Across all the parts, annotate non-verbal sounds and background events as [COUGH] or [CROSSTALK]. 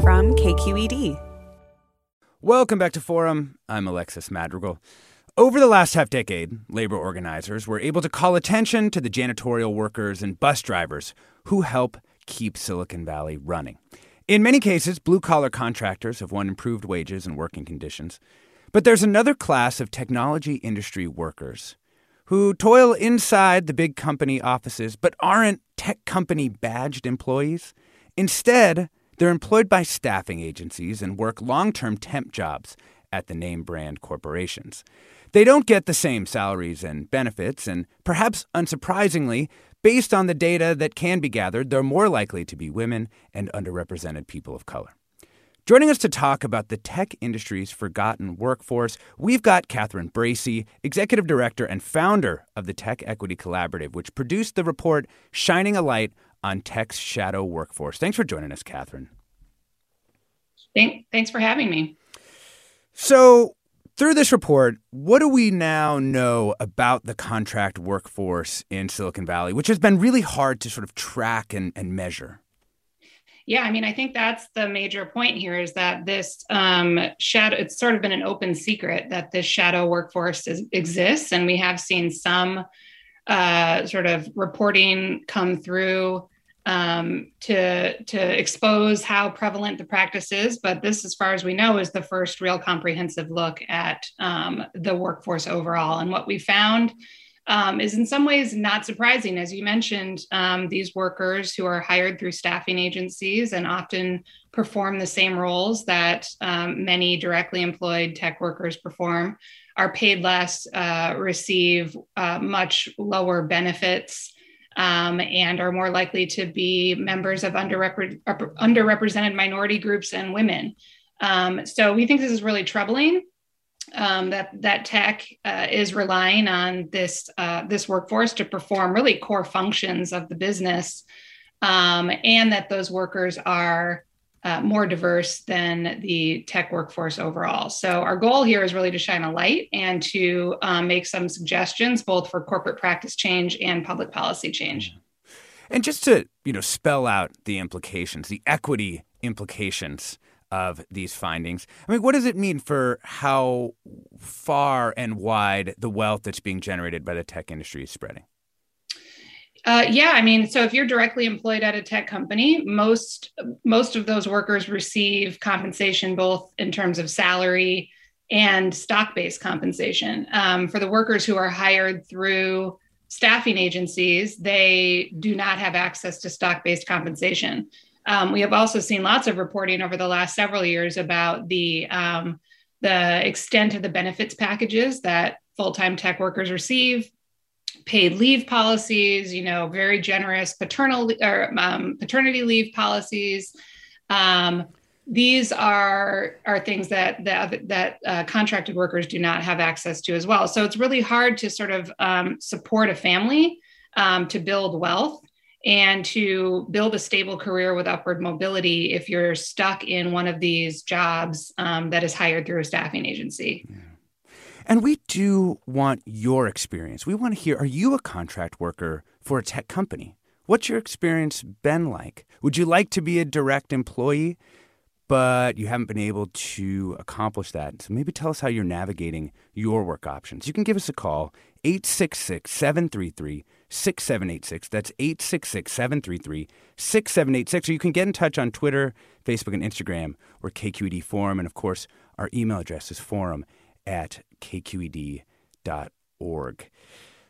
from KQED. Welcome back to Forum. I'm Alexis Madrigal. Over the last half decade, labor organizers were able to call attention to the janitorial workers and bus drivers who help keep Silicon Valley running. In many cases, blue collar contractors have won improved wages and working conditions. But there's another class of technology industry workers who toil inside the big company offices but aren't tech company badged employees. Instead, they're employed by staffing agencies and work long term temp jobs at the name brand corporations. They don't get the same salaries and benefits, and perhaps unsurprisingly, based on the data that can be gathered, they're more likely to be women and underrepresented people of color. Joining us to talk about the tech industry's forgotten workforce, we've got Catherine Bracy, Executive Director and founder of the Tech Equity Collaborative, which produced the report Shining a Light on Tech's Shadow Workforce. Thanks for joining us, Catherine. Thank, thanks for having me. So, through this report, what do we now know about the contract workforce in Silicon Valley, which has been really hard to sort of track and, and measure? Yeah, I mean, I think that's the major point here is that this um, shadow, it's sort of been an open secret that this shadow workforce is, exists. And we have seen some uh, sort of reporting come through um, to to expose how prevalent the practice is. But this, as far as we know, is the first real comprehensive look at um, the workforce overall. And what we found um, is, in some ways, not surprising. As you mentioned, um, these workers who are hired through staffing agencies and often perform the same roles that um, many directly employed tech workers perform are paid less, uh, receive uh, much lower benefits um, and are more likely to be members of underrepre- underrepresented minority groups and women. Um, so we think this is really troubling. Um, that that tech uh, is relying on this uh, this workforce to perform really core functions of the business, um, and that those workers are uh, more diverse than the tech workforce overall. So our goal here is really to shine a light and to um, make some suggestions both for corporate practice change and public policy change. And just to you know spell out the implications, the equity implications of these findings. I mean, what does it mean for how far and wide the wealth that's being generated by the tech industry is spreading? Uh, yeah, I mean, so if you're directly employed at a tech company, most most of those workers receive compensation both in terms of salary and stock-based compensation. Um, for the workers who are hired through staffing agencies, they do not have access to stock-based compensation. Um, we have also seen lots of reporting over the last several years about the um, the extent of the benefits packages that full-time tech workers receive paid leave policies, you know, very generous paternal or um, paternity leave policies. Um, these are are things that that, that uh, contracted workers do not have access to as well. So it's really hard to sort of um, support a family um, to build wealth and to build a stable career with upward mobility if you're stuck in one of these jobs um, that is hired through a staffing agency. Yeah. And we do want your experience. We want to hear are you a contract worker for a tech company? What's your experience been like? Would you like to be a direct employee, but you haven't been able to accomplish that? So maybe tell us how you're navigating your work options. You can give us a call, 866 733 6786. That's 866 733 6786. Or you can get in touch on Twitter, Facebook, and Instagram. or KQED Forum. And of course, Our email address is forum at kqed.org.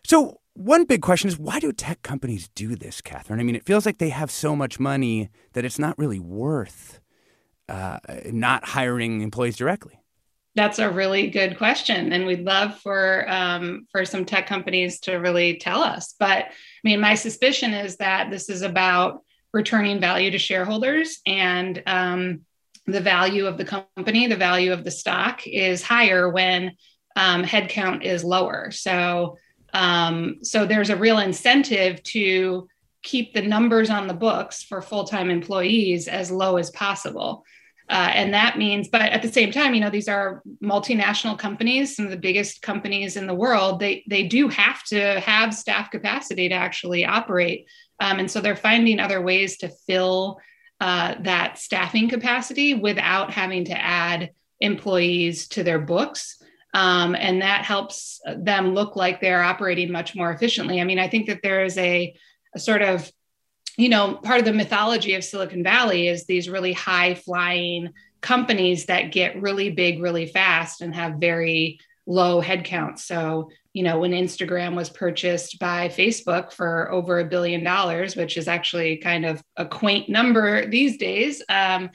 So, one big question is why do tech companies do this, Catherine? I mean, it feels like they have so much money that it's not really worth uh, not hiring employees directly. That's a really good question, and we'd love for um, for some tech companies to really tell us. But I mean, my suspicion is that this is about returning value to shareholders, and um, the value of the company, the value of the stock, is higher when um, headcount is lower. So um, so there's a real incentive to keep the numbers on the books for full-time employees as low as possible. Uh, and that means, but at the same time, you know, these are multinational companies, some of the biggest companies in the world. They they do have to have staff capacity to actually operate, um, and so they're finding other ways to fill uh, that staffing capacity without having to add employees to their books. Um, and that helps them look like they're operating much more efficiently. I mean, I think that there is a, a sort of, you know, part of the mythology of Silicon Valley is these really high flying companies that get really big really fast and have very low headcounts. So, you know, when Instagram was purchased by Facebook for over a billion dollars, which is actually kind of a quaint number these days, um,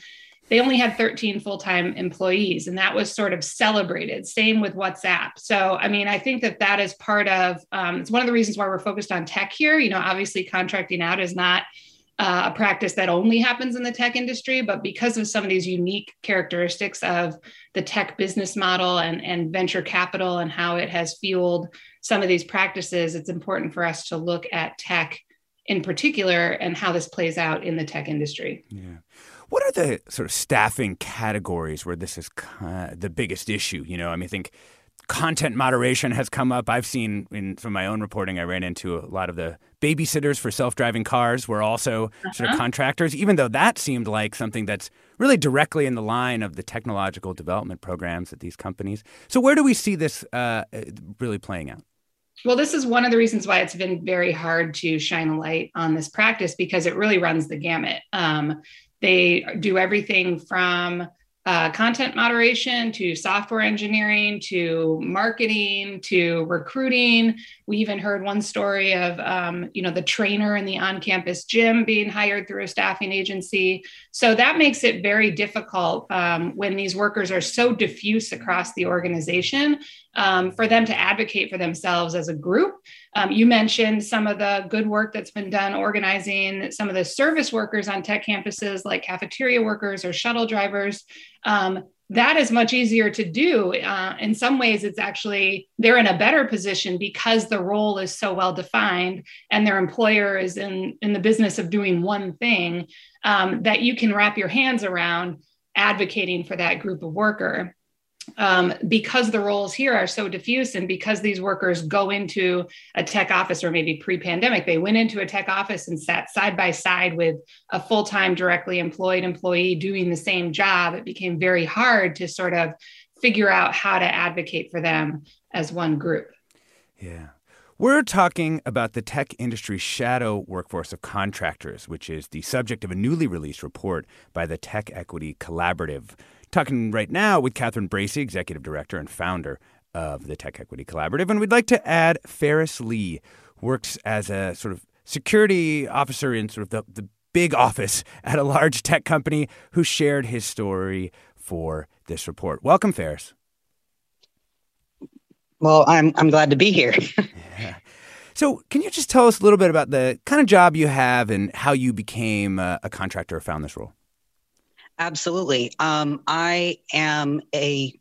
they only had 13 full-time employees and that was sort of celebrated. Same with whatsapp. So i mean i think that that is part of um, it's one of the reasons why we're focused on tech here. You know obviously contracting out is not uh, a practice that only happens in the tech industry but because of some of these unique characteristics of the tech business model and, and venture capital and how it has fueled some of these practices it's important for us to look at tech in particular and how this plays out in the tech industry. Yeah what are the sort of staffing categories where this is uh, the biggest issue? You know, I mean, I think content moderation has come up. I've seen in from my own reporting, I ran into a lot of the babysitters for self-driving cars were also uh-huh. sort of uh-huh. contractors, even though that seemed like something that's really directly in the line of the technological development programs at these companies. So where do we see this uh, really playing out? Well, this is one of the reasons why it's been very hard to shine a light on this practice because it really runs the gamut. Um, they do everything from uh, content moderation to software engineering to marketing to recruiting. We even heard one story of, um, you know, the trainer in the on-campus gym being hired through a staffing agency. So that makes it very difficult um, when these workers are so diffuse across the organization um, for them to advocate for themselves as a group. Um, you mentioned some of the good work that's been done organizing some of the service workers on tech campuses, like cafeteria workers or shuttle drivers. Um, that is much easier to do. Uh, in some ways, it's actually they're in a better position because the role is so well defined and their employer is in, in the business of doing one thing um, that you can wrap your hands around advocating for that group of worker um, because the roles here are so diffuse and because these workers go into a tech office or maybe pre-pandemic they went into a tech office and sat side by side with a full-time directly employed employee doing the same job it became very hard to sort of figure out how to advocate for them as one group yeah we're talking about the tech industry shadow workforce of contractors, which is the subject of a newly released report by the Tech Equity Collaborative. Talking right now with Catherine Bracy, Executive Director and founder of the Tech Equity Collaborative. And we'd like to add Ferris Lee, works as a sort of security officer in sort of the, the big office at a large tech company who shared his story for this report. Welcome, Ferris. Well, I'm I'm glad to be here. yeah. [LAUGHS] [LAUGHS] So, can you just tell us a little bit about the kind of job you have and how you became a, a contractor or found this role? Absolutely. Um, I am a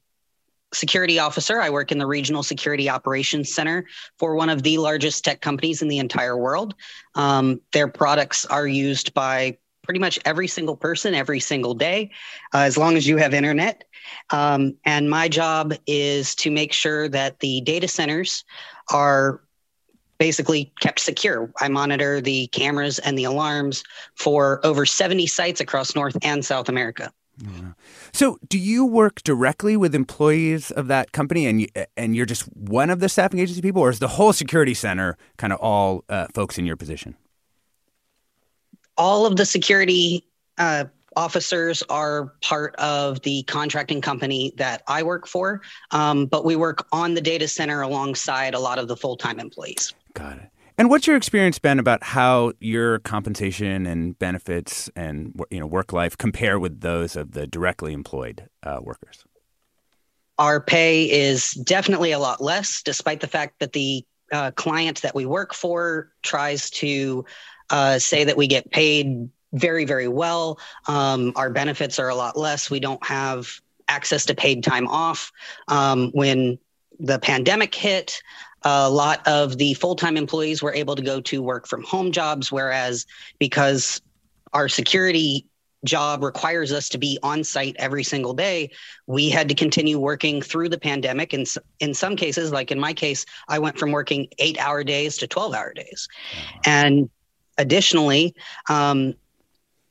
security officer. I work in the Regional Security Operations Center for one of the largest tech companies in the entire world. Um, their products are used by pretty much every single person every single day, uh, as long as you have internet. Um, and my job is to make sure that the data centers are basically kept secure. I monitor the cameras and the alarms for over 70 sites across North and South America. Yeah. So, do you work directly with employees of that company, and you, and you're just one of the staffing agency people, or is the whole security center kind of all uh, folks in your position? All of the security uh, officers are part of the contracting company that I work for, um, but we work on the data center alongside a lot of the full time employees. Got it. And what's your experience been about how your compensation and benefits and you know work life compare with those of the directly employed uh, workers? Our pay is definitely a lot less, despite the fact that the uh, client that we work for tries to uh, say that we get paid very, very well. Um, our benefits are a lot less. We don't have access to paid time off. Um, when the pandemic hit, a lot of the full time employees were able to go to work from home jobs, whereas because our security job requires us to be on site every single day, we had to continue working through the pandemic. And in some cases, like in my case, I went from working eight hour days to 12 hour days. And additionally, um,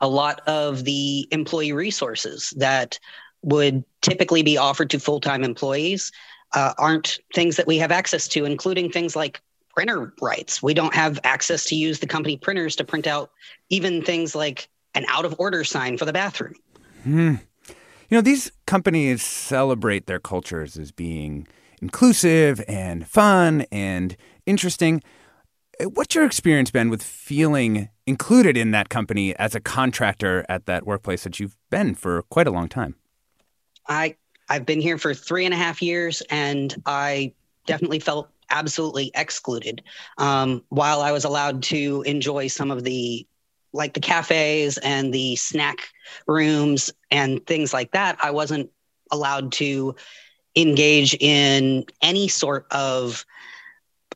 a lot of the employee resources that would typically be offered to full time employees uh, aren't things that we have access to, including things like printer rights. We don't have access to use the company printers to print out even things like an out of order sign for the bathroom. Hmm. You know, these companies celebrate their cultures as being inclusive and fun and interesting. What's your experience been with feeling included in that company as a contractor at that workplace that you've been for quite a long time? I I've been here for three and a half years, and I definitely felt absolutely excluded. Um, while I was allowed to enjoy some of the like the cafes and the snack rooms and things like that, I wasn't allowed to engage in any sort of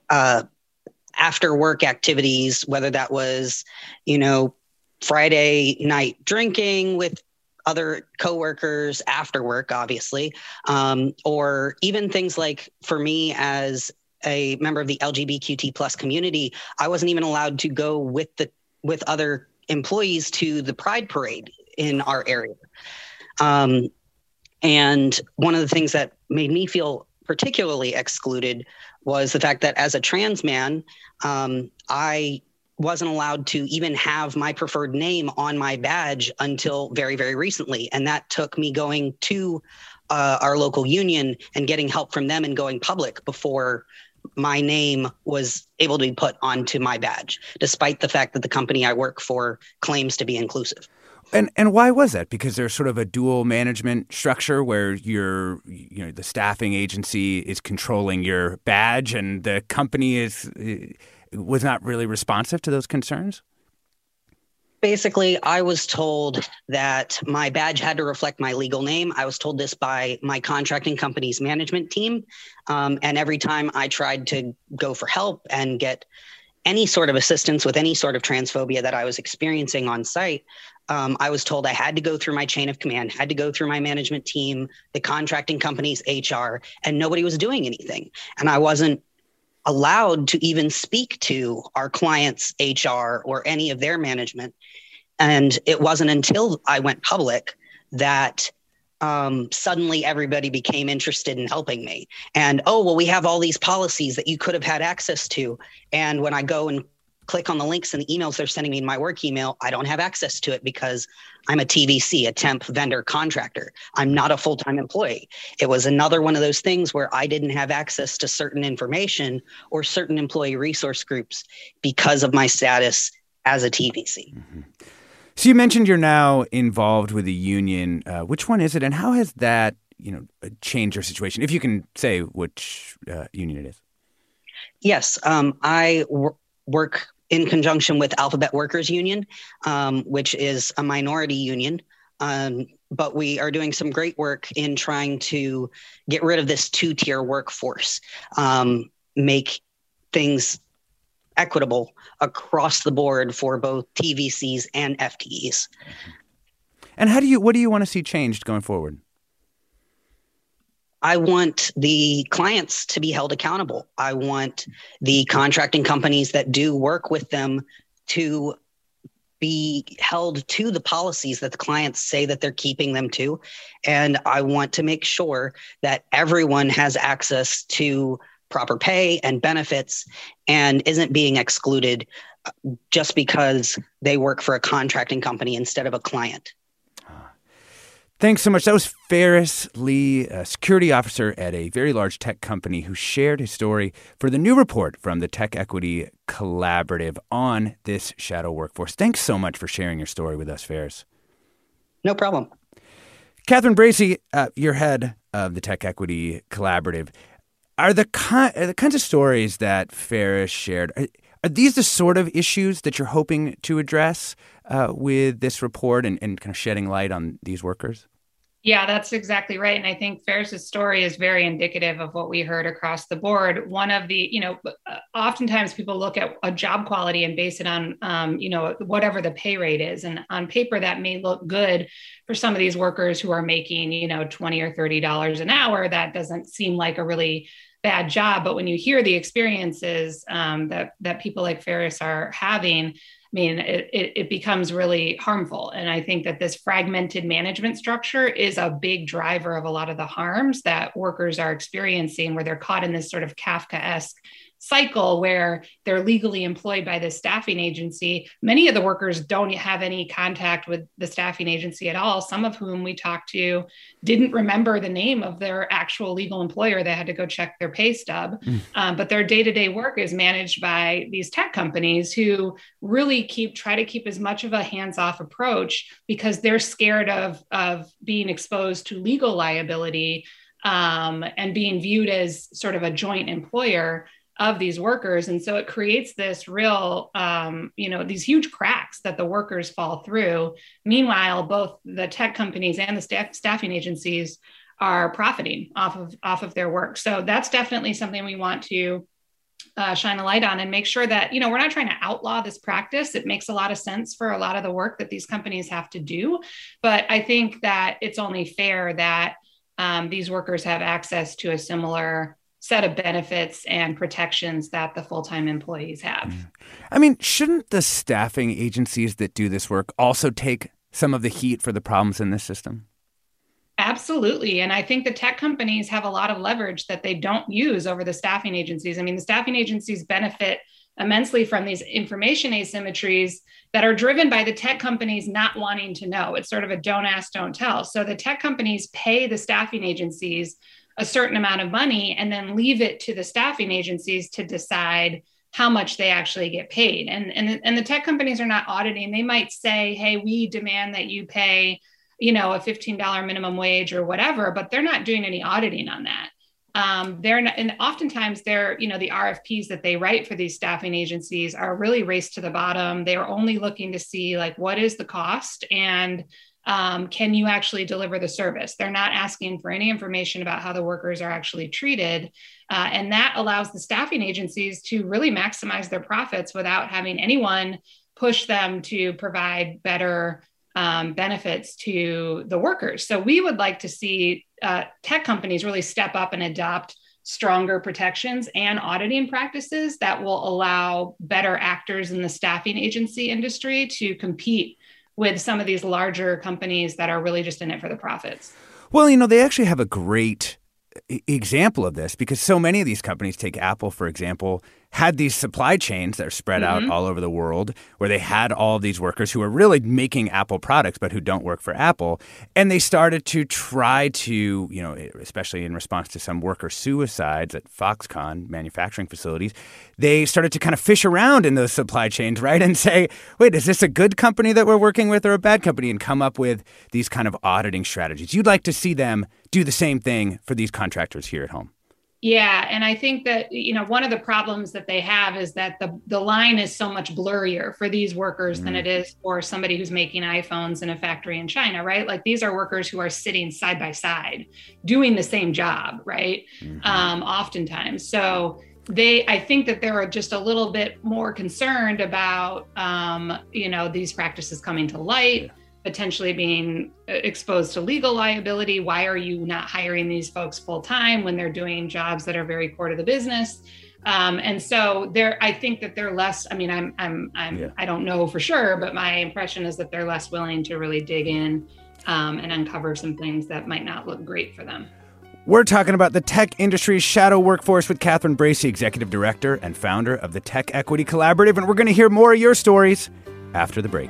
uh, after work activities, whether that was, you know, Friday night drinking with other coworkers after work, obviously, um, or even things like for me as a member of the LGBTQ plus community, I wasn't even allowed to go with the with other employees to the Pride Parade in our area. Um, and one of the things that made me feel particularly excluded was the fact that as a trans man, um, I wasn't allowed to even have my preferred name on my badge until very, very recently. And that took me going to uh, our local union and getting help from them and going public before my name was able to be put onto my badge, despite the fact that the company I work for claims to be inclusive. And and why was that? Because there's sort of a dual management structure where you're you know the staffing agency is controlling your badge and the company is eh, was not really responsive to those concerns. Basically, I was told that my badge had to reflect my legal name. I was told this by my contracting company's management team. Um, and every time I tried to go for help and get any sort of assistance with any sort of transphobia that I was experiencing on site, um, I was told I had to go through my chain of command, had to go through my management team, the contracting company's HR, and nobody was doing anything. And I wasn't allowed to even speak to our clients' HR or any of their management. And it wasn't until I went public that um, suddenly everybody became interested in helping me. And oh, well, we have all these policies that you could have had access to. And when I go and click on the links and the emails they're sending me in my work email, I don't have access to it because I'm a TVC, a temp vendor contractor. I'm not a full time employee. It was another one of those things where I didn't have access to certain information or certain employee resource groups because of my status as a TVC. Mm-hmm. So you mentioned you're now involved with a union. Uh, which one is it, and how has that you know changed your situation? If you can say which uh, union it is. Yes, um, I w- work in conjunction with Alphabet Workers Union, um, which is a minority union. Um, but we are doing some great work in trying to get rid of this two tier workforce, um, make things equitable across the board for both TVCs and FTEs. And how do you, what do you want to see changed going forward? I want the clients to be held accountable. I want the contracting companies that do work with them to be held to the policies that the clients say that they're keeping them to. And I want to make sure that everyone has access to proper pay and benefits and isn't being excluded just because they work for a contracting company instead of a client. Thanks so much. That was Ferris Lee, a security officer at a very large tech company who shared his story for the new report from the Tech Equity Collaborative on this shadow workforce. Thanks so much for sharing your story with us, Ferris. No problem. Catherine Bracy, uh, you're head of the Tech Equity Collaborative. Are the, ki- are the kinds of stories that Ferris shared, are, are, these the sort of issues that you're hoping to address uh, with this report and, and kind of shedding light on these workers? Yeah, that's exactly right. And I think Ferris's story is very indicative of what we heard across the board. One of the, you know, uh, oftentimes people look at a job quality and base it on, um, you know, whatever the pay rate is. And on paper, that may look good for some of these workers who are making, you know, 20 or $30 an hour. That doesn't seem like a really bad job. But when you hear the experiences um, that, that people like Ferris are having, mean, it, it, becomes really harmful. And I think that this fragmented management structure is a big driver of a lot of the harms that workers are experiencing, where they're caught in this sort of Kafka esque cycle where they're legally employed by this staffing agency. Many of the workers don't have any contact with the staffing agency at all. Some of whom we talked to didn't remember the name of their actual legal employer. They had to go check their pay stub. Mm. Um, but their day to day work is managed by these tech companies who really keep try to keep as much of a hands off approach because they're scared of, of being exposed to legal liability. Um, and being viewed as sort of a joint employer of these workers. And so it creates this real um, you know these huge cracks that the workers fall through. Meanwhile both the tech companies and the staff, staffing agencies are profiting off of off of their work. So that's definitely something we want to uh, shine a light on and make sure that you know we're not trying to outlaw this practice. It makes a lot of sense for a lot of the work that these companies have to do. But i think that it's only fair that um, these workers have access to a similar set of benefits and protections that the full-time employees have. Mm. I mean, shouldn't the staffing agencies that do this work also take some of the heat for the problems in this system? Absolutely. And I think the tech companies have a lot of leverage that they don't use over the staffing agencies. I mean, the staffing agencies benefit immensely from these information asymmetries that are driven by the tech companies not wanting to know. It's sort of a don't ask, don't tell. So the tech companies pay the staffing agencies a certain amount of money and then leave it to the staffing agencies to decide how much they actually get paid. And, and, and the tech companies are not auditing. They might say, hey, we demand that you pay, you know, a $15 minimum wage or whatever, but they're not doing any auditing on that. Um, they're not, and oftentimes they're, you know, the RFPs that they write for these staffing agencies are really race to the bottom. They are only looking to see like what is the cost and um, can you actually deliver the service? They're not asking for any information about how the workers are actually treated. Uh, and that allows the staffing agencies to really maximize their profits without having anyone push them to provide better um, benefits to the workers. So we would like to see uh, tech companies really step up and adopt stronger protections and auditing practices that will allow better actors in the staffing agency industry to compete with some of these larger companies that are really just in it for the profits. Well, you know, they actually have a great example of this because so many of these companies take Apple for example had these supply chains that are spread mm-hmm. out all over the world where they had all of these workers who are really making Apple products but who don't work for Apple and they started to try to you know especially in response to some worker suicides at Foxconn manufacturing facilities they started to kind of fish around in those supply chains right and say wait is this a good company that we're working with or a bad company? and come up with these kind of auditing strategies. You'd like to see them do the same thing for these contractors here at home yeah, and I think that you know one of the problems that they have is that the the line is so much blurrier for these workers mm-hmm. than it is for somebody who's making iPhones in a factory in China, right? Like these are workers who are sitting side by side doing the same job, right? Mm-hmm. Um, oftentimes, so they I think that they're just a little bit more concerned about um, you know these practices coming to light. Yeah potentially being uh, exposed to legal liability. Why are you not hiring these folks full time when they're doing jobs that are very core to the business? Um, and so there, I think that they're less. I mean, I'm, I'm, I'm, yeah. I don't know for sure, but my impression is that they're less willing to really dig in um, and uncover some things that might not look great for them. We're talking about the tech industry's shadow workforce with Catherine Bracy, executive director and founder of the Tech Equity Collaborative, and we're going to hear more of your stories after the break.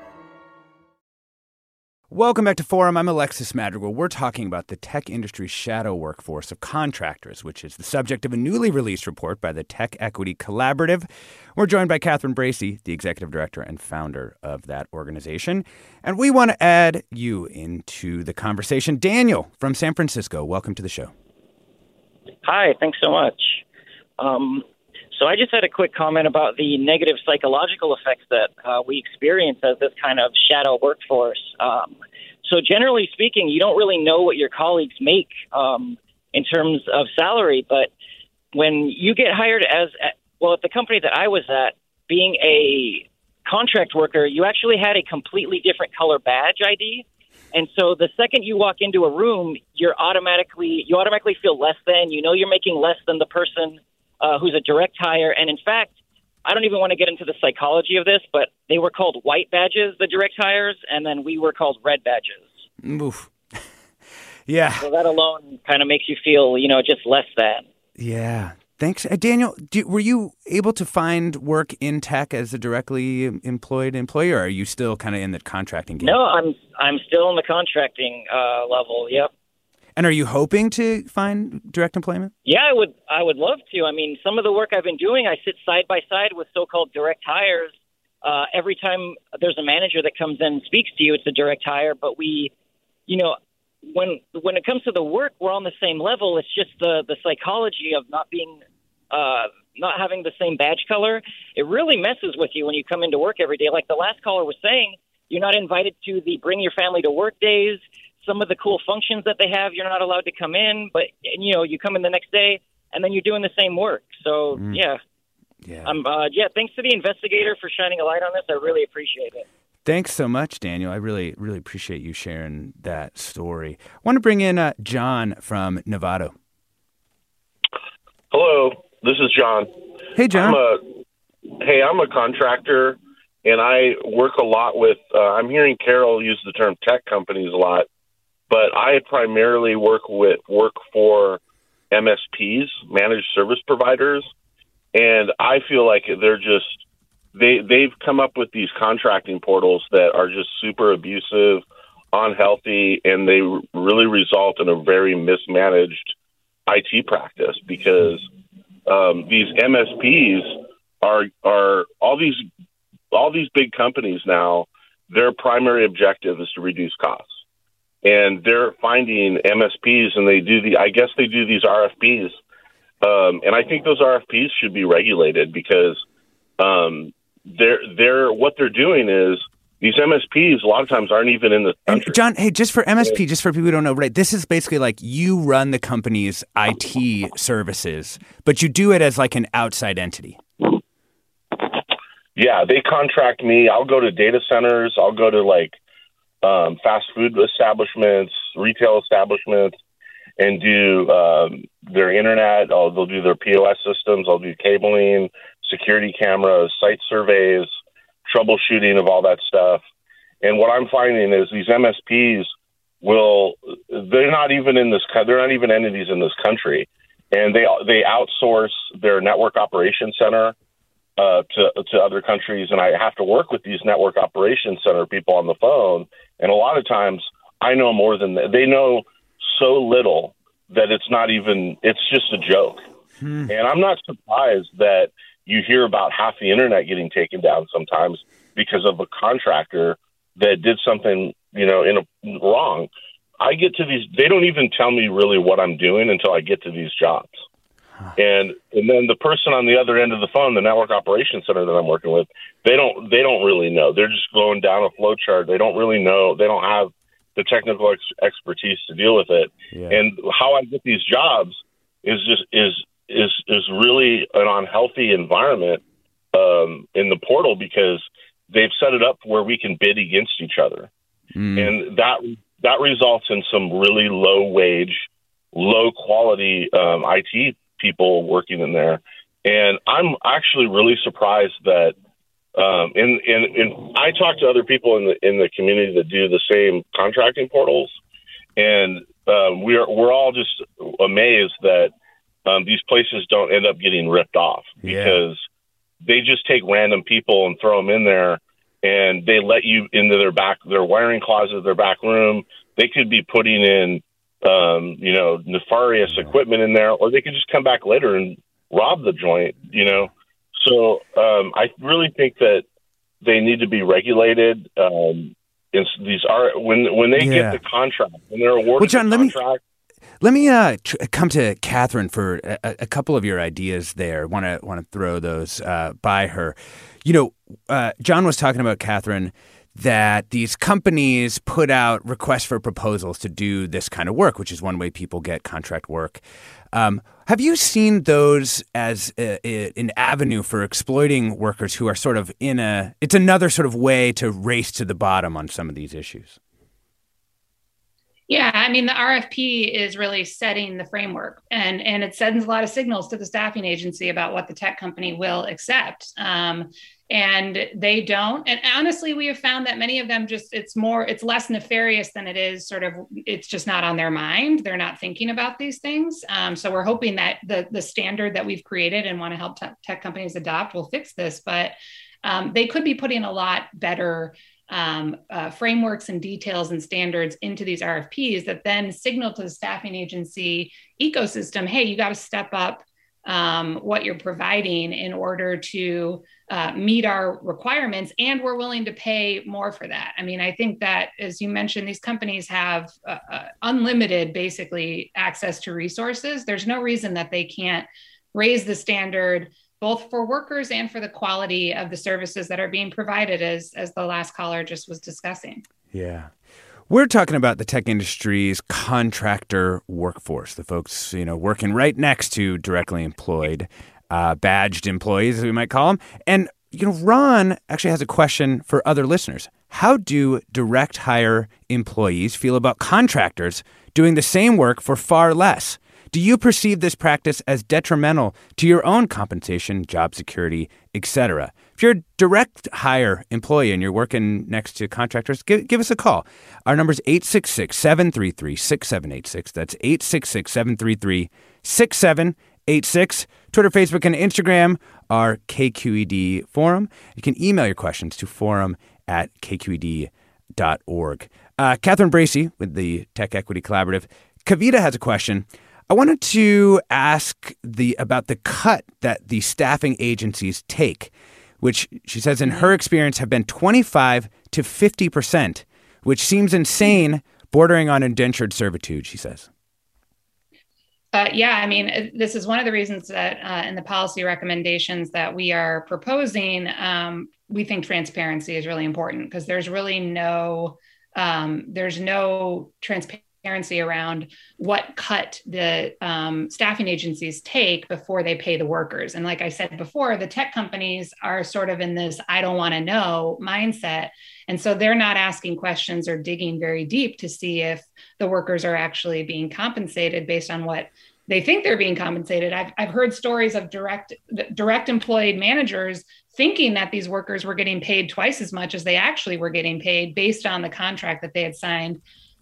Welcome back to Forum. I'm Alexis Madrigal. We're talking about the tech industry's shadow workforce of contractors, which is the subject of a newly released report by the Tech Equity Collaborative. We're joined by Catherine Bracy, the executive director and founder of that organization. And we want to add you into the conversation. Daniel from San Francisco, welcome to the show. Hi, thanks so much. Um, so I just had a quick comment about the negative psychological effects that uh, we experience as this kind of shadow workforce. Um, so generally speaking, you don't really know what your colleagues make um, in terms of salary, but when you get hired as well at the company that I was at, being a contract worker, you actually had a completely different color badge ID. And so the second you walk into a room, you're automatically you automatically feel less than. You know you're making less than the person uh, who's a direct hire. And in fact, I don't even want to get into the psychology of this, but they were called white badges, the direct hires, and then we were called red badges. Oof. [LAUGHS] yeah. So that alone kind of makes you feel, you know, just less than. Yeah. Thanks, uh, Daniel. Do, were you able to find work in tech as a directly employed employee, or are you still kind of in the contracting game? No, I'm I'm still in the contracting uh, level. Yep. And are you hoping to find direct employment? Yeah, I would. I would love to. I mean, some of the work I've been doing, I sit side by side with so-called direct hires. Uh, every time there's a manager that comes in and speaks to you, it's a direct hire. But we, you know, when when it comes to the work, we're on the same level. It's just the the psychology of not being, uh, not having the same badge color. It really messes with you when you come into work every day. Like the last caller was saying, you're not invited to the bring your family to work days some of the cool functions that they have, you're not allowed to come in, but you know, you come in the next day and then you're doing the same work. So mm. yeah, yeah, um, uh, yeah. Thanks to the investigator for shining a light on this. I really appreciate it. Thanks so much, Daniel. I really, really appreciate you sharing that story. I want to bring in uh, John from Novato. Hello, this is John. Hey, John. I'm a, hey, I'm a contractor, and I work a lot with. Uh, I'm hearing Carol use the term tech companies a lot but I primarily work with work for MSPs, managed service providers, and I feel like they're just they they've come up with these contracting portals that are just super abusive, unhealthy, and they really result in a very mismanaged IT practice because um, these MSPs are are all these all these big companies now. Their primary objective is to reduce costs and they're finding MSPs, and they do the. I guess they do these RFPs, um, and I think those RFPs should be regulated because um, they're they're what they're doing is these MSPs a lot of times aren't even in the country. And John, hey, just for MSP, just for people who don't know, right? This is basically like you run the company's IT services, but you do it as like an outside entity. Yeah, they contract me. I'll go to data centers. I'll go to like um, fast food establishments, retail establishments, and do um, their internet. I'll, they'll do their POS systems. I'll do cabling, security cameras, site surveys, troubleshooting of all that stuff. And what I'm finding is these MSPs will they're not even in this they're not even entities in this country, and they they outsource their network operations center uh, to to other countries, and I have to work with these network operations center people on the phone. And a lot of times, I know more than they, they know so little that it's not even it's just a joke. Hmm. And I'm not surprised that you hear about half the internet getting taken down sometimes because of a contractor that did something you know in a wrong. I get to these; they don't even tell me really what I'm doing until I get to these jobs. And and then the person on the other end of the phone, the network operations center that I'm working with, they don't they don't really know. They're just going down a flow chart. They don't really know. They don't have the technical ex- expertise to deal with it. Yeah. And how I get these jobs is just is is is really an unhealthy environment um, in the portal because they've set it up where we can bid against each other. mm. and that that results in some really low wage, low quality um, IT people working in there. And I'm actually really surprised that. Um, and, and, and I talk to other people in the in the community that do the same contracting portals, and um, we're we're all just amazed that um, these places don't end up getting ripped off yeah. because they just take random people and throw them in there and they let you into their back their wiring closet their back room they could be putting in um, you know nefarious equipment in there or they could just come back later and rob the joint you know so um, i really think that they need to be regulated um, these are when when they yeah. get the contract when they're awarded well, John, the contract, let me let me uh, tr- come to Catherine for a, a, couple of your ideas there. Want to want to throw those uh, by her. You know, uh, John was talking about Catherine that these companies put out requests for proposals to do this kind of work, which is one way people get contract work. Um, have you seen those as a, a, an avenue for exploiting workers who are sort of in a? It's another sort of way to race to the bottom on some of these issues. Yeah, I mean the RFP is really setting the framework, and and it sends a lot of signals to the staffing agency about what the tech company will accept. Um, and they don't. And honestly, we have found that many of them just it's more it's less nefarious than it is sort of it's just not on their mind. They're not thinking about these things. Um, so we're hoping that the the standard that we've created and want to help tech companies adopt will fix this, but. Um, they could be putting a lot better um, uh, frameworks and details and standards into these RFPs that then signal to the staffing agency ecosystem hey, you got to step up um, what you're providing in order to uh, meet our requirements, and we're willing to pay more for that. I mean, I think that, as you mentioned, these companies have uh, uh, unlimited, basically, access to resources. There's no reason that they can't raise the standard both for workers and for the quality of the services that are being provided as as the last caller just was discussing. Yeah. We're talking about the tech industry's contractor workforce, the folks, you know, working right next to directly employed uh, badged employees, as we might call them. And you know, Ron actually has a question for other listeners. How do direct hire employees feel about contractors doing the same work for far less? Do you perceive this practice as detrimental to your own compensation, job security, etc.? If you're a direct hire employee and you're working next to contractors, give, give us a call. Our number is 866 733 6786. That's 866 733 6786. Twitter, Facebook, and Instagram are KQED Forum. You can email your questions to forum at kqed.org. Uh, Catherine Bracy with the Tech Equity Collaborative. Kavita has a question. I wanted to ask the about the cut that the staffing agencies take, which she says in her experience have been 25 to 50 percent, which seems insane, bordering on indentured servitude. She says. Uh, yeah, I mean, this is one of the reasons that uh, in the policy recommendations that we are proposing, um, we think transparency is really important because there's really no um, there's no transparency transparency around what cut the um, staffing agencies take before they pay the workers. And like I said before, the tech companies are sort of in this I don't want to know mindset. And so they're not asking questions or digging very deep to see if the workers are actually being compensated based on what they think they're being compensated. I've, I've heard stories of direct direct employed managers thinking that these workers were getting paid twice as much as they actually were getting paid based on the contract that they had signed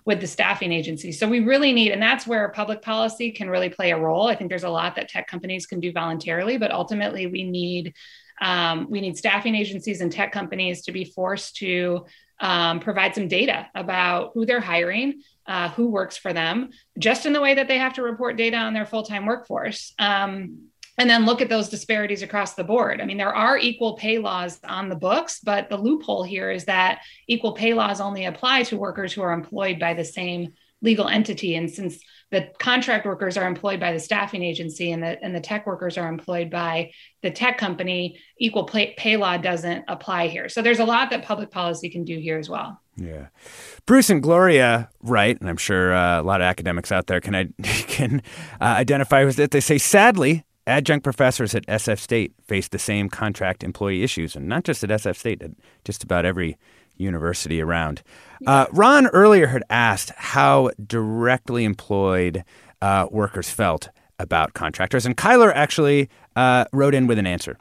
with the staffing agency. So we really need, and that's where public policy can really play a role. I think there's a lot that tech companies can do voluntarily, but ultimately we need um, we need staffing agencies and tech companies to be forced to um, provide some data about who they're hiring, uh, who works for them, just in the way that they have to report data on their full time workforce. Um, and then look at those disparities across the board. I mean, there are equal pay laws on the books, but the loophole here is that equal pay laws only apply to workers who are employed by the same legal entity. And since the contract workers are employed by the staffing agency and the, and the tech workers are employed by the tech company, equal pay, pay law doesn't apply here. So there's a lot that public policy can do here as well. Yeah. Bruce and Gloria right? and I'm sure uh, a lot of academics out there can, [LAUGHS] can uh, identify with it. They say, sadly, Adjunct professors at SF State face the same contract employee issues, and not just at SF State, at just about every university around. Uh, Ron earlier had asked how directly employed uh, workers felt about contractors, and Kyler actually uh, wrote in with an answer.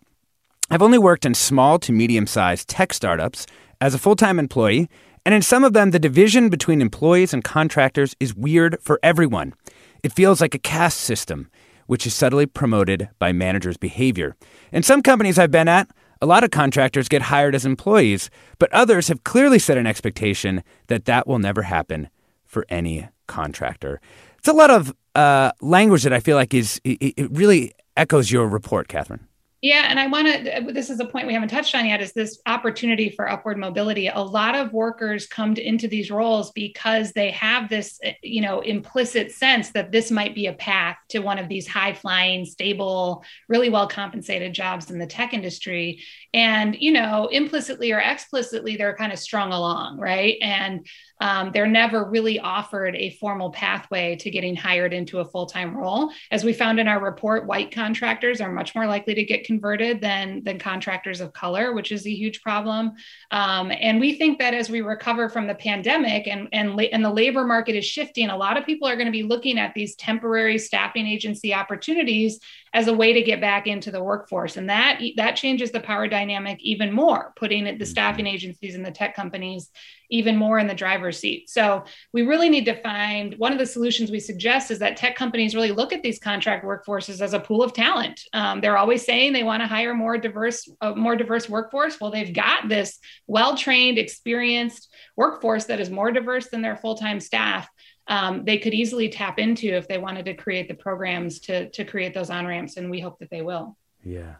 I've only worked in small to medium sized tech startups as a full time employee, and in some of them, the division between employees and contractors is weird for everyone. It feels like a caste system, which is subtly promoted by managers' behavior. In some companies I've been at, a lot of contractors get hired as employees, but others have clearly set an expectation that that will never happen for any contractor. It's a lot of uh, language that I feel like is it, it really echoes your report, Catherine. Yeah, and I want to. This is a point we haven't touched on yet. Is this opportunity for upward mobility? A lot of workers come to, into these roles because they have this, eh, you know, implicit sense that this might be a path to one of these high flying, stable, really well compensated jobs in the tech industry. And you know, implicitly or explicitly, they're kind of strung along, right? And um, they're never really offered a formal pathway to getting hired into a full time role. As we found in our report, white contractors are much more likely to get converted than, than contractors of color, which is a huge problem. Um, and we think that as we recover from the pandemic and, and, and the labor market is shifting, a lot of people are going to be looking at these temporary staffing agency opportunities as a way to get back into the workforce. And that, that changes the power dynamic even more, putting the staffing agencies and the tech companies even more in the driver's seat. So we really need to find one of the solutions we suggest is that tech companies really look at these contract workforces as a pool of talent. Um, they're always saying they want to hire more diverse, uh, more diverse workforce. Well, they've got this well-trained, experienced workforce that is more diverse than their full-time staff. Um, they could easily tap into if they wanted to create the programs to to create those on ramps, and we hope that they will. Yeah.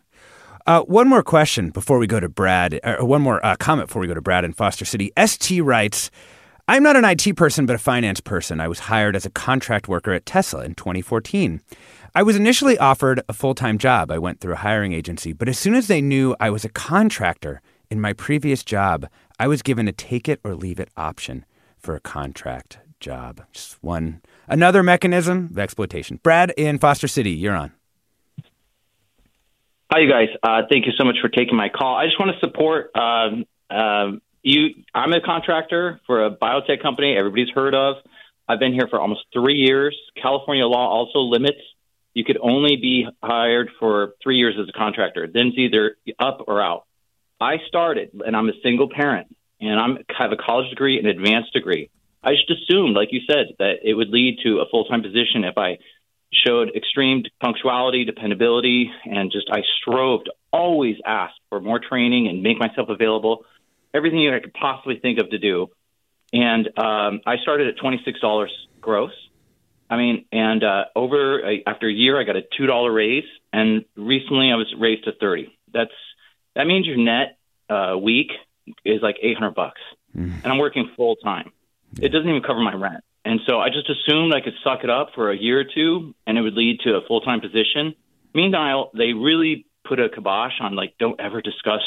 Uh, one more question before we go to Brad, or one more uh, comment before we go to Brad in Foster City. ST writes, I'm not an IT person, but a finance person. I was hired as a contract worker at Tesla in 2014. I was initially offered a full time job. I went through a hiring agency, but as soon as they knew I was a contractor in my previous job, I was given a take it or leave it option for a contract job. Just one, another mechanism of exploitation. Brad in Foster City, you're on. Hi, you guys. Uh, thank you so much for taking my call. I just want to support um, um, you. I'm a contractor for a biotech company everybody's heard of. I've been here for almost three years. California law also limits you could only be hired for three years as a contractor. Then it's either up or out. I started, and I'm a single parent, and I'm have a college degree and advanced degree. I just assumed, like you said, that it would lead to a full time position if I showed extreme punctuality, dependability, and just I strove to always ask for more training and make myself available, everything I could possibly think of to do. And um, I started at twenty six dollars gross. I mean, and uh, over uh, after a year, I got a two dollar raise, and recently I was raised to thirty. That's that means your net uh, week is like eight hundred bucks, mm. and I'm working full time. It doesn't even cover my rent. And so I just assumed I could suck it up for a year or two and it would lead to a full time position. Meanwhile, they really put a kibosh on like, don't ever discuss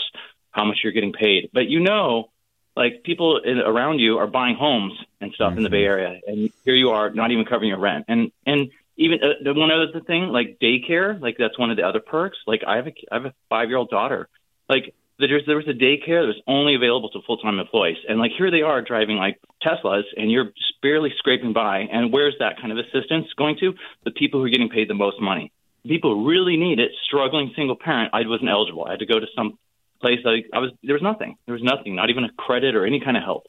how much you're getting paid. But you know, like people in, around you are buying homes and stuff mm-hmm. in the Bay Area, and here you are not even covering your rent. And and even uh, one other thing, like daycare, like that's one of the other perks. Like I have a I have a five year old daughter. Like there's there was a daycare that was only available to full time employees, and like here they are driving like Teslas, and you're barely scraping by. And where's that kind of assistance going to? The people who are getting paid the most money. People who really need it, struggling single parent. I wasn't eligible. I had to go to some place. Like I was, there was nothing. There was nothing. Not even a credit or any kind of help.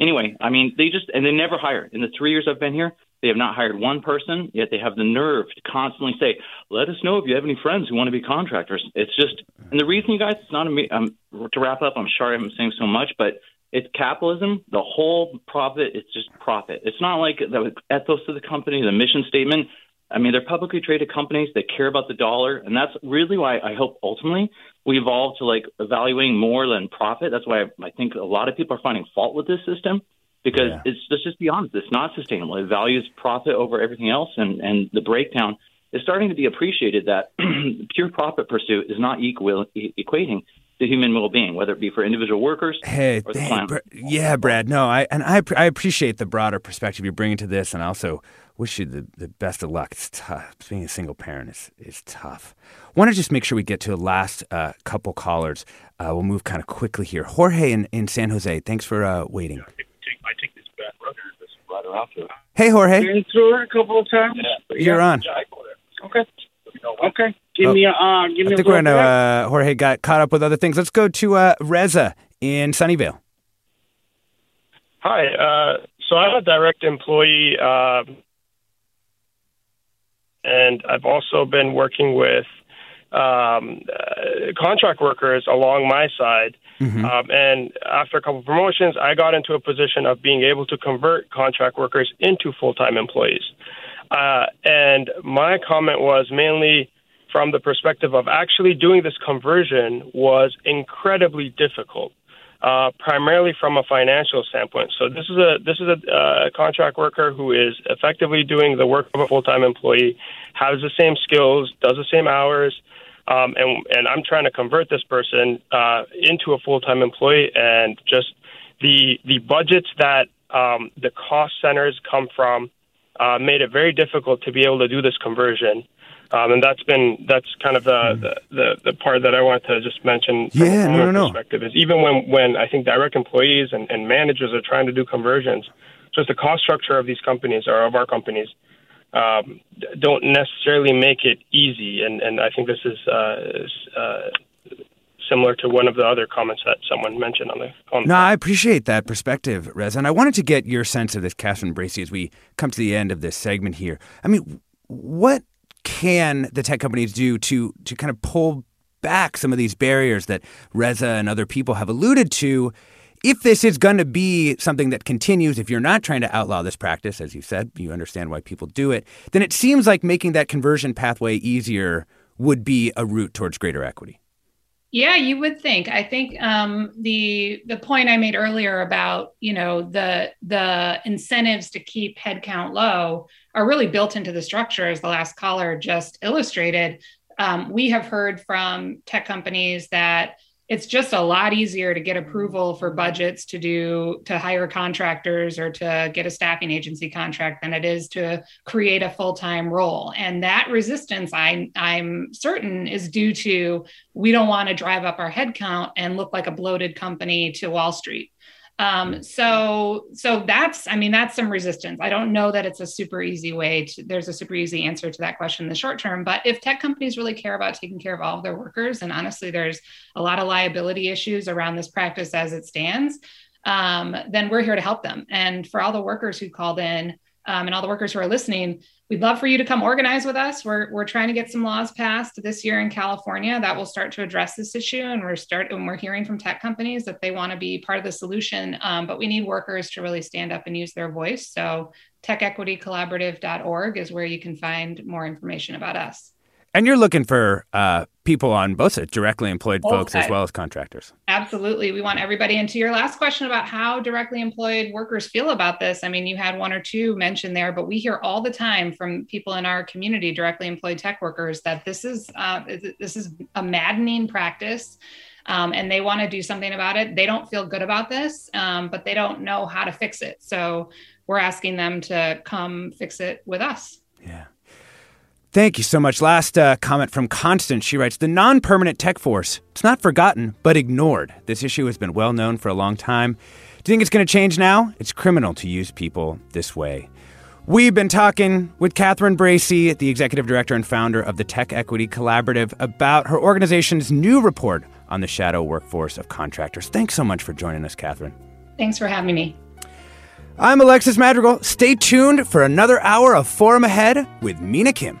Anyway, I mean, they just and they never hire. In the three years I've been here, they have not hired one person, yet they have the nerve to constantly say, "Let us know if you have any friends who want to be contractors." It's just, and the reason, you guys, it's not a um, to wrap up. I'm sorry I'm saying so much, but it's capitalism. The whole profit, it's just profit. It's not like the ethos of the company, the mission statement. I mean, they're publicly traded companies. They care about the dollar, and that's really why I hope ultimately we evolve to like evaluating more than profit. That's why I, I think a lot of people are finding fault with this system because yeah. it's let's just be honest, it's not sustainable. It values profit over everything else, and and the breakdown is starting to be appreciated that [CLEARS THROAT] pure profit pursuit is not equal equating to human well-being, whether it be for individual workers hey, hey Br- yeah, Brad. No, I and I I appreciate the broader perspective you're bringing to this, and also wish you the, the best of luck. It's tough. Being a single parent is, is tough. Want to just make sure we get to the last uh, couple callers. Uh, we'll move kind of quickly here. Jorge in, in San Jose, thanks for uh, waiting. I take this bad runner just right around to. Hey, Jorge. Been through it a couple of times. but You're on. Okay. Okay. Give Oh, me a uh, give me I a think we're little gonna. Uh, Jorge got caught up with other things. Let's go to uh, Reza in Sunnyvale. Hi. Uh, so I'm a direct employee, uh, and I've also been working with um, uh, contract workers along my side. Um, and after a couple of promotions, I got into a position of being able to convert contract workers into full time employees. Uh, and my comment was mainly from the perspective of actually doing this conversion was incredibly difficult, uh, primarily from a financial standpoint. So this is a this is a uh, contract worker who is effectively doing the work of a full time employee, has the same skills, does the same hours. Um, and and I'm trying to convert this person uh, into a full time employee, and just the the budgets that um, the cost centers come from uh, made it very difficult to be able to do this conversion. Um, and that's been that's kind of the, the, the, the part that I want to just mention from Yeah, no, no, owner no. perspective is even when, when I think direct employees and, and managers are trying to do conversions, just the cost structure of these companies or of our companies um, don't necessarily make it easy. And, and I think this is uh, uh, similar to one of the other comments that someone mentioned on the on No, I appreciate that perspective, Rez. And I wanted to get your sense of this, Catherine Bracy, as we come to the end of this segment here. I mean, what can the tech companies do to to kind of pull back some of these barriers that Reza and other people have alluded to? If this is going to be something that continues, if you're not trying to outlaw this practice, as you said, you understand why people do it, then it seems like making that conversion pathway easier would be a route towards greater equity. Yeah, you would think. I think um, the the point I made earlier about you know the the incentives to keep headcount low are really built into the structure, as the last caller just illustrated. Um, we have heard from tech companies that it's just a lot easier to get approval for budgets to do to hire contractors or to get a staffing agency contract than it is to create a full-time role and that resistance I, i'm certain is due to we don't want to drive up our headcount and look like a bloated company to wall street um, so so that's i mean that's some resistance. I don't know that it's a super easy way to there's a super easy answer to that question in the short term but if tech companies really care about taking care of all of their workers and honestly there's a lot of liability issues around this practice as it stands um, then we're here to help them. And for all the workers who called in um, and all the workers who are listening we'd love for you to come organize with us. We're, we're trying to get some laws passed this year in california that will start to address this issue. And we're start and we're hearing from tech companies that they want to be part of the solution. Um, but we need workers to really stand up and use their voice. So techequitycollaborative.org is where you can find more information about us And you're looking for uh, people on both sides, directly employed Both folks as well as contractors. Absolutely. We want everybody. And to your last question about how directly employed workers feel about this, I mean, you had one or two mentioned there, but we hear all the time from people in our community, directly employed tech workers, that this is uh, this is a maddening practice. Um, and they want to do something about it. They don't feel good about this, um, but they don't know how to fix it. So we're asking them to come fix it with us. Thank you so much. Last uh, comment from Constance. She writes The non permanent tech force, it's not forgotten, but ignored. This issue has been well known for a long time. Do you think it's going to change now? It's criminal to use people this way. We've been talking with Catherine Bracy, the executive director and founder of the Tech Equity Collaborative, about her organization's new report on the shadow workforce of contractors. Thanks so much for joining us, Catherine. Thanks for having me. I'm Alexis Madrigal. Stay tuned for another hour of Forum Ahead with Mina Kim.